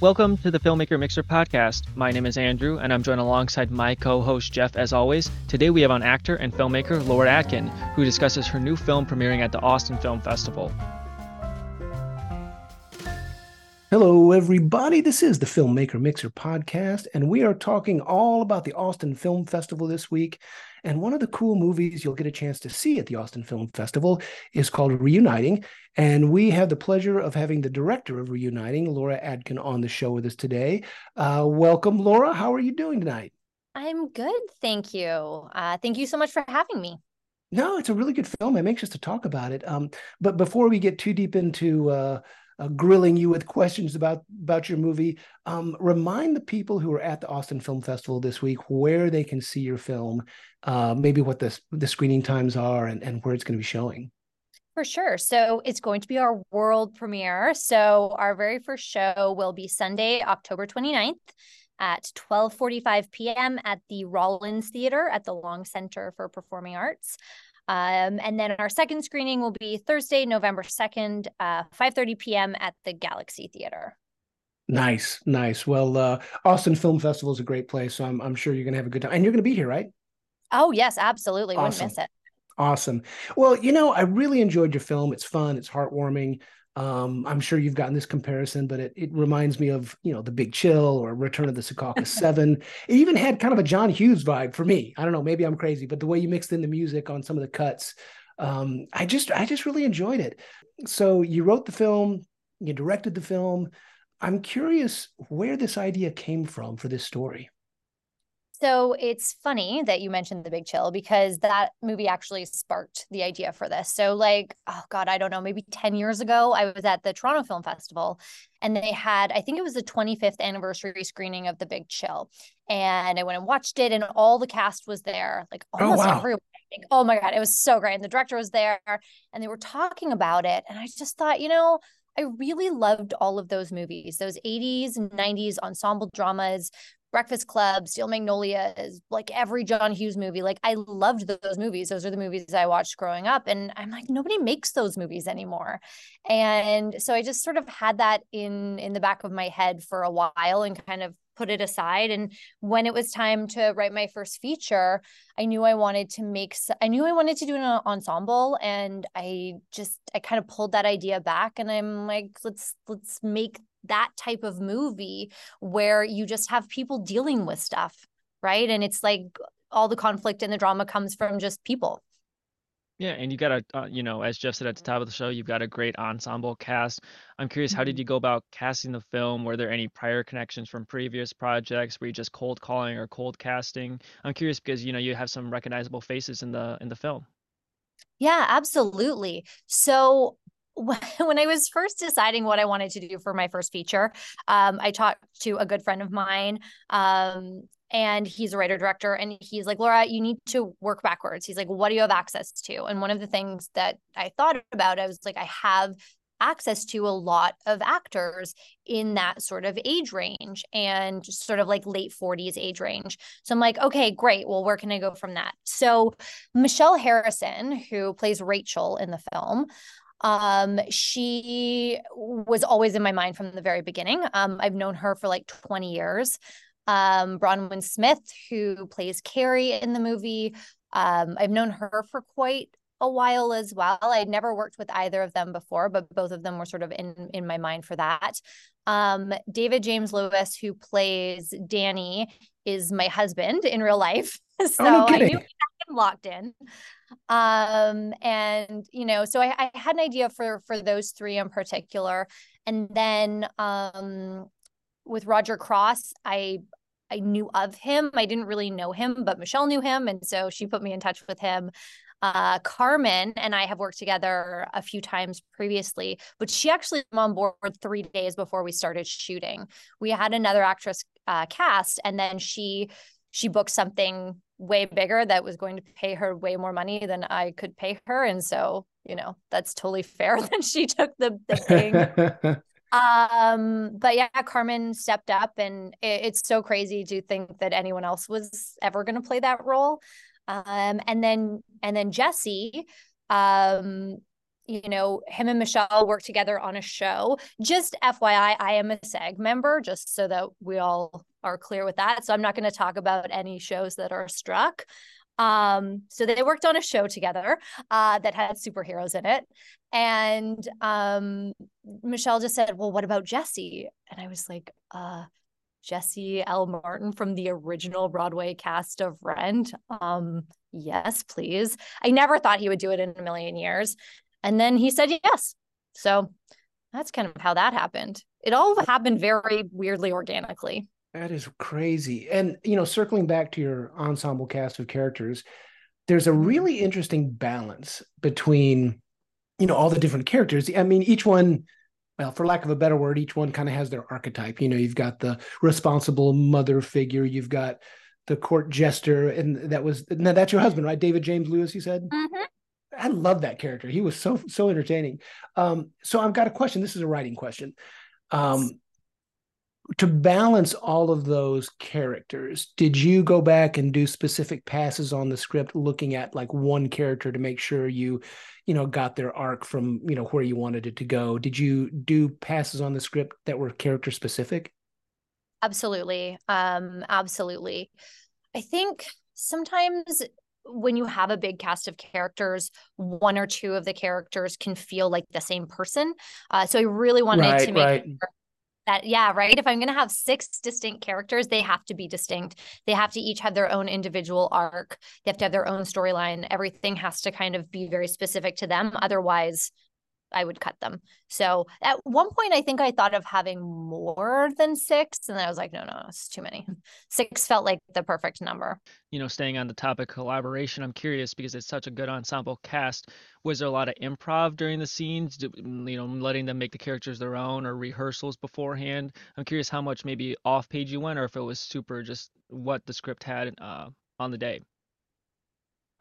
Welcome to the Filmmaker Mixer podcast. My name is Andrew, and I'm joined alongside my co host Jeff as always. Today we have on actor and filmmaker Laura Adkin, who discusses her new film premiering at the Austin Film Festival. Hello, everybody. This is the Filmmaker Mixer podcast, and we are talking all about the Austin Film Festival this week. And one of the cool movies you'll get a chance to see at the Austin Film Festival is called Reuniting. And we have the pleasure of having the director of Reuniting, Laura Adkin, on the show with us today. Uh, welcome, Laura. How are you doing tonight? I'm good. Thank you. Uh, thank you so much for having me. No, it's a really good film. I'm anxious to talk about it. Um, but before we get too deep into uh, uh, grilling you with questions about about your movie. Um, remind the people who are at the Austin Film Festival this week where they can see your film, uh, maybe what the the screening times are, and, and where it's going to be showing. For sure. So it's going to be our world premiere. So our very first show will be Sunday, October 29th at 12:45 p.m. at the Rollins Theater at the Long Center for Performing Arts. Um, and then our second screening will be Thursday, November 2nd, uh, 5.30 p.m. at the Galaxy Theater. Nice, nice. Well, uh, Austin Film Festival is a great place, so I'm, I'm sure you're going to have a good time. And you're going to be here, right? Oh, yes, absolutely. Awesome. Wouldn't miss it. Awesome. Well, you know, I really enjoyed your film. It's fun, it's heartwarming. Um, I'm sure you've gotten this comparison, but it, it reminds me of, you know, The Big Chill or Return of the Secaucus Seven. It even had kind of a John Hughes vibe for me. I don't know, maybe I'm crazy, but the way you mixed in the music on some of the cuts, um, I just I just really enjoyed it. So you wrote the film, you directed the film. I'm curious where this idea came from for this story. So it's funny that you mentioned The Big Chill because that movie actually sparked the idea for this. So, like, oh God, I don't know, maybe 10 years ago, I was at the Toronto Film Festival and they had, I think it was the 25th anniversary screening of The Big Chill. And I went and watched it, and all the cast was there, like oh, almost oh, wow. everyone. Oh my God, it was so great. And the director was there and they were talking about it. And I just thought, you know, I really loved all of those movies, those 80s and 90s ensemble dramas Breakfast Club, Steel Magnolias, like every John Hughes movie. Like I loved those movies. Those are the movies I watched growing up. And I'm like, nobody makes those movies anymore. And so I just sort of had that in in the back of my head for a while and kind of put it aside and when it was time to write my first feature i knew i wanted to make i knew i wanted to do an ensemble and i just i kind of pulled that idea back and i'm like let's let's make that type of movie where you just have people dealing with stuff, right? And it's like all the conflict and the drama comes from just people. Yeah, and you got a, uh, you know, as Jeff said at the top of the show, you've got a great ensemble cast. I'm curious, how did mm-hmm. you go about casting the film? Were there any prior connections from previous projects? Were you just cold calling or cold casting? I'm curious because you know you have some recognizable faces in the in the film. Yeah, absolutely. So when I was first deciding what I wanted to do for my first feature, um, I talked to a good friend of mine. Um, and he's a writer director and he's like laura you need to work backwards he's like what do you have access to and one of the things that i thought about i was like i have access to a lot of actors in that sort of age range and sort of like late 40s age range. So I'm like, okay, great. Well, where can I go from that? So Michelle Harrison, who plays Rachel in the film, um, she was always in my mind from the very beginning. Um, I've known her for like 20 years. Um, Bronwyn Smith, who plays Carrie in the movie, um, I've known her for quite a while as well. I'd never worked with either of them before, but both of them were sort of in in my mind for that. Um, David James Lewis, who plays Danny, is my husband in real life. So oh, no I knew locked in um and you know so I, I had an idea for for those three in particular. And then um with roger cross i i knew of him. I didn't really know him but michelle knew him. And so she put me in touch with him. Uh, Carmen and I have worked together a few times previously, but she actually came on board three days before we started shooting. We had another actress uh, cast, and then she she booked something way bigger that was going to pay her way more money than I could pay her. And so, you know, that's totally fair that she took the, the thing. um, but yeah, Carmen stepped up and it, it's so crazy to think that anyone else was ever going to play that role. Um, and then, and then Jesse, um, you know, him and Michelle worked together on a show. Just FYI, I am a SAG member, just so that we all are clear with that. So I'm not going to talk about any shows that are struck. Um, so they worked on a show together uh, that had superheroes in it. And um, Michelle just said, Well, what about Jesse? And I was like, uh, Jesse L. Martin from the original Broadway cast of Rent. Um, yes, please. I never thought he would do it in a million years. And then he said yes. So that's kind of how that happened. It all happened very weirdly organically. That is crazy. And, you know, circling back to your ensemble cast of characters, there's a really interesting balance between, you know, all the different characters. I mean, each one, well, for lack of a better word, each one kind of has their archetype. You know, you've got the responsible mother figure, you've got the court jester, and that was, now that's your husband, right? David James Lewis, you said? Mm-hmm. I love that character. He was so so entertaining. Um, so I've got a question. This is a writing question. Um, to balance all of those characters, did you go back and do specific passes on the script, looking at like one character to make sure you, you know, got their arc from you know where you wanted it to go? Did you do passes on the script that were character specific? Absolutely, um, absolutely. I think sometimes when you have a big cast of characters, one or two of the characters can feel like the same person. Uh, so I really wanted right, to make right. sure that, yeah, right. If I'm going to have six distinct characters, they have to be distinct. They have to each have their own individual arc. They have to have their own storyline. Everything has to kind of be very specific to them. Otherwise, I would cut them. So at one point, I think I thought of having more than six, and I was like, no, no, it's too many. Six felt like the perfect number. You know, staying on the topic of collaboration, I'm curious because it's such a good ensemble cast. Was there a lot of improv during the scenes? You know, letting them make the characters their own or rehearsals beforehand. I'm curious how much maybe off page you went, or if it was super just what the script had uh, on the day.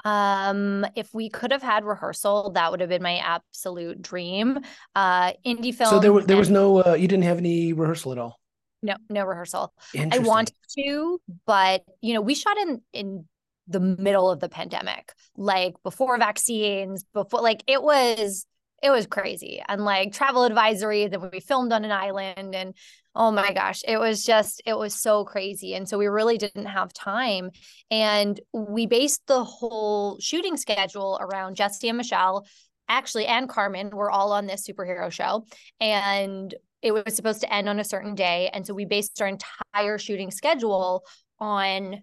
Um, if we could have had rehearsal, that would have been my absolute dream. Uh, indie film. So there was there was no. Uh, you didn't have any rehearsal at all. No, no rehearsal. I wanted to, but you know, we shot in in the middle of the pandemic, like before vaccines, before like it was it was crazy and like travel advisory that we filmed on an island and oh my gosh it was just it was so crazy and so we really didn't have time and we based the whole shooting schedule around jesse and michelle actually and carmen were all on this superhero show and it was supposed to end on a certain day and so we based our entire shooting schedule on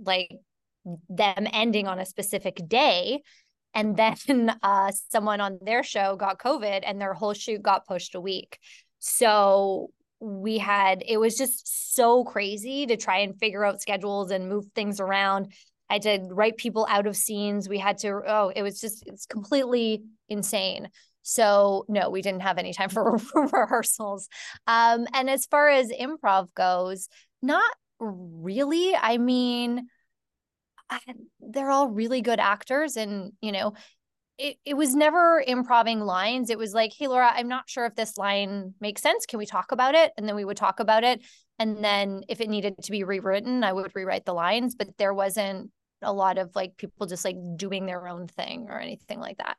like them ending on a specific day and then uh, someone on their show got COVID and their whole shoot got pushed a week. So we had, it was just so crazy to try and figure out schedules and move things around. I had to write people out of scenes. We had to, oh, it was just, it's completely insane. So no, we didn't have any time for, rehearsals. Um, and as far as improv goes, not really. I mean, they're all really good actors and you know it, it was never improving lines. It was like hey laura i'm not sure if this line makes sense. Can we talk about it? And then we would talk about it. And then if it needed to be rewritten i would rewrite the lines. But there wasn't a lot of like people just like doing their own thing or anything like that.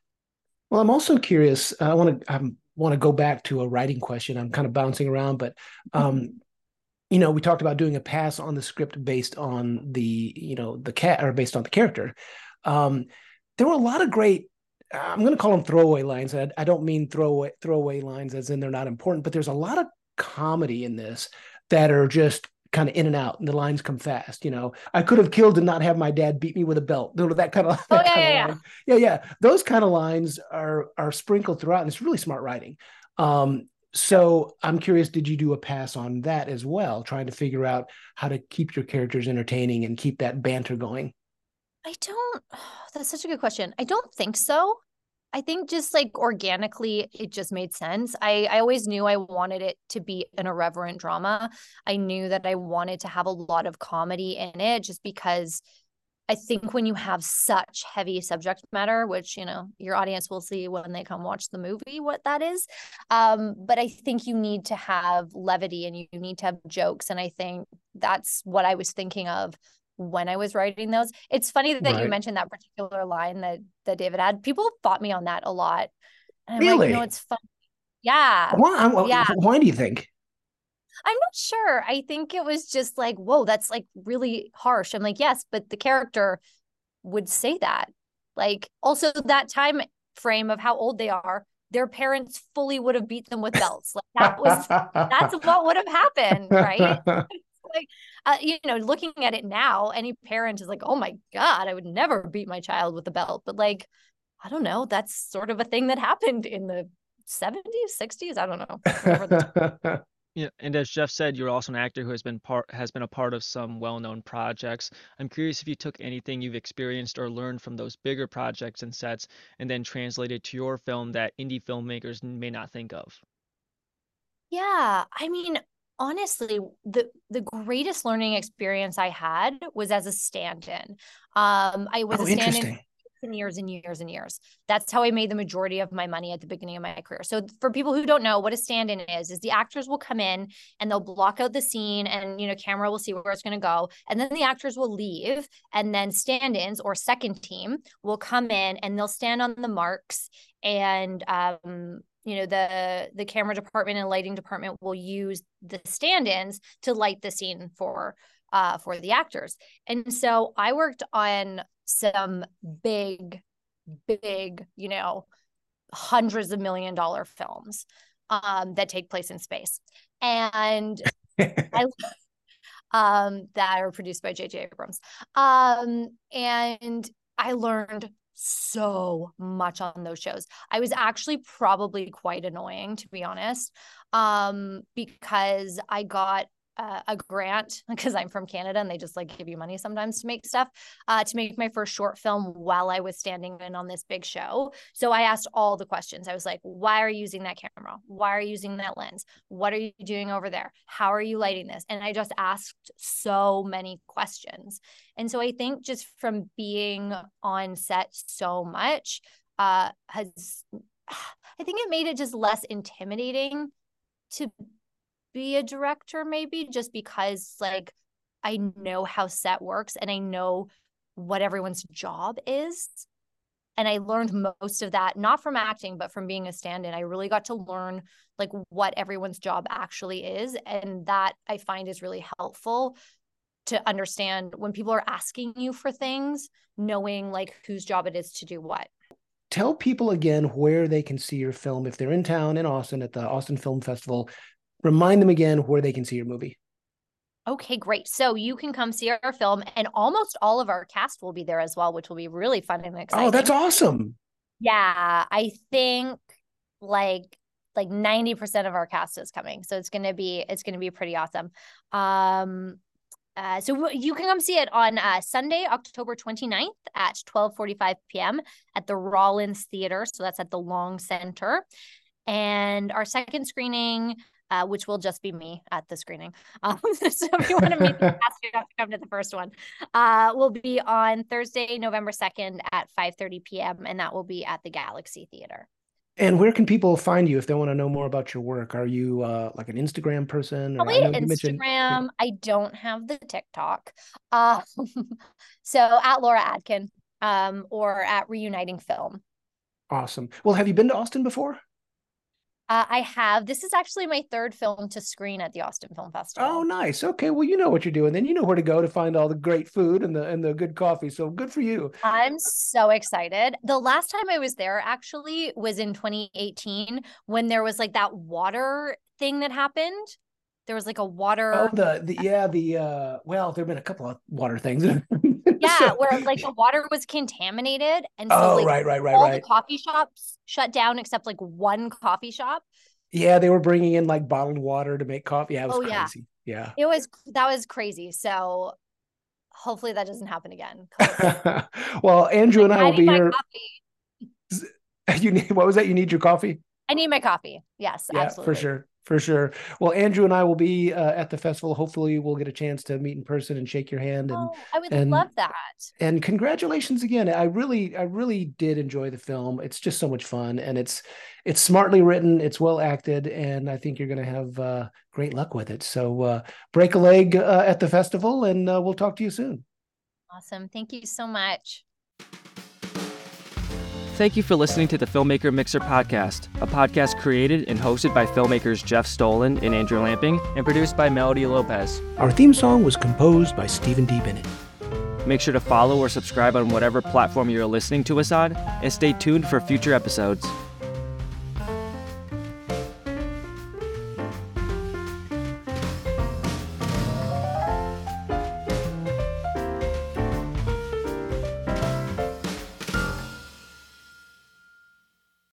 Well i'm also curious i want to i want to go back to a writing question. I'm kind of bouncing around but um you know, we talked about doing a pass on the script based on the, you know, the cat or based on the character. Um, there were a lot of great. I'm going to call them throwaway lines. I, I don't mean throwaway throwaway lines as in they're not important, but there's a lot of comedy in this that are just kind of in and out, and the lines come fast. You know, I could have killed and not have my dad beat me with a belt. That kind of, oh, yeah, yeah, yeah, yeah, yeah. Those kind of lines are are sprinkled throughout, and it's really smart writing. Um, so I'm curious, did you do a pass on that as well, trying to figure out how to keep your characters entertaining and keep that banter going? I don't, that's such a good question. I don't think so. I think just like organically, it just made sense. I, I always knew I wanted it to be an irreverent drama. I knew that I wanted to have a lot of comedy in it just because I think when you have such heavy subject matter, which you know your audience will see when they come watch the movie, what that is. Um, but I think you need to have levity and you need to have jokes, and I think that's what I was thinking of when I was writing those. It's funny that right. you mentioned that particular line that that David had. People fought me on that a lot. And really? Like, no, it's fun. Yeah. Why, yeah. Why do you think? I'm not sure. I think it was just like, whoa, that's like really harsh. I'm like, yes, but the character would say that. Like, also that time frame of how old they are, their parents fully would have beat them with belts. Like that was that's what would have happened, right? like uh, you know, looking at it now, any parent is like, "Oh my god, I would never beat my child with a belt." But like, I don't know, that's sort of a thing that happened in the 70s, 60s, I don't know. Yeah, and as Jeff said, you're also an actor who has been part has been a part of some well-known projects. I'm curious if you took anything you've experienced or learned from those bigger projects and sets and then translated to your film that indie filmmakers may not think of. Yeah, I mean, honestly, the the greatest learning experience I had was as a stand-in. Um, I was oh, a stand-in and years and years and years. That's how I made the majority of my money at the beginning of my career. So for people who don't know what a stand-in is, is the actors will come in and they'll block out the scene and you know camera will see where it's going to go and then the actors will leave and then stand-ins or second team will come in and they'll stand on the marks and um you know the the camera department and lighting department will use the stand-ins to light the scene for uh, for the actors. And so I worked on some big, big, you know, hundreds of million dollar films um, that take place in space. And I um that are produced by JJ Abrams. Um and I learned so much on those shows. I was actually probably quite annoying to be honest. Um because I got uh, a grant because I'm from Canada and they just like give you money sometimes to make stuff uh, to make my first short film while I was standing in on this big show. So I asked all the questions. I was like, why are you using that camera? Why are you using that lens? What are you doing over there? How are you lighting this? And I just asked so many questions. And so I think just from being on set so much uh, has, I think it made it just less intimidating to be a director maybe just because like I know how set works and I know what everyone's job is. And I learned most of that not from acting but from being a stand-in. I really got to learn like what everyone's job actually is and that I find is really helpful to understand when people are asking you for things, knowing like whose job it is to do what tell people again where they can see your film if they're in town in Austin at the Austin Film Festival remind them again where they can see your movie. Okay, great. So you can come see our film, and almost all of our cast will be there as well, which will be really fun and exciting. Oh, that's awesome. Yeah, I think like like 90% of our cast is coming. So it's gonna be it's gonna be pretty awesome. Um uh, so you can come see it on uh, Sunday, October 29th at 12:45 p.m. at the Rollins Theater. So that's at the Long Center. And our second screening uh, which will just be me at the screening. Um, so if you want to meet the cast, you have to come to the first one. Uh, will be on Thursday, November 2nd at 5.30 p.m. And that will be at the Galaxy Theater. And where can people find you if they want to know more about your work? Are you uh, like an Instagram person? Or, Probably I Instagram. I don't have the TikTok. Uh, so at Laura Adkin um, or at Reuniting Film. Awesome. Well, have you been to Austin before? Uh, I have. This is actually my third film to screen at the Austin Film Festival. Oh, nice. Okay, well, you know what you're doing. Then you know where to go to find all the great food and the and the good coffee. So good for you. I'm so excited. The last time I was there actually was in 2018 when there was like that water thing that happened. There was like a water. Oh, the the yeah the uh well, there've been a couple of water things. yeah, so, where like the water was contaminated, and so oh, like, right, right, right, all right. the coffee shops shut down except like one coffee shop. Yeah, they were bringing in like bottled water to make coffee. Yeah, it was oh, crazy. Yeah. yeah, it was that was crazy. So hopefully that doesn't happen again. well, Andrew and I, will be here. You need what was that? You need your coffee? I need my coffee. Yes, yeah, absolutely. For sure for sure. Well, Andrew and I will be uh, at the festival. Hopefully, we'll get a chance to meet in person and shake your hand. And oh, I would and, love that. And congratulations again. I really, I really did enjoy the film. It's just so much fun, and it's it's smartly written. It's well acted, and I think you're going to have uh, great luck with it. So uh, break a leg uh, at the festival, and uh, we'll talk to you soon. Awesome. Thank you so much. Thank you for listening to the Filmmaker Mixer podcast, a podcast created and hosted by filmmakers Jeff Stolhand and Andrew Lamping and produced by Melody Lopez. Our theme song was composed by Stephen D. Bennett. Make sure to follow or subscribe on whatever platform you're listening to us on, and stay tuned for future episodes.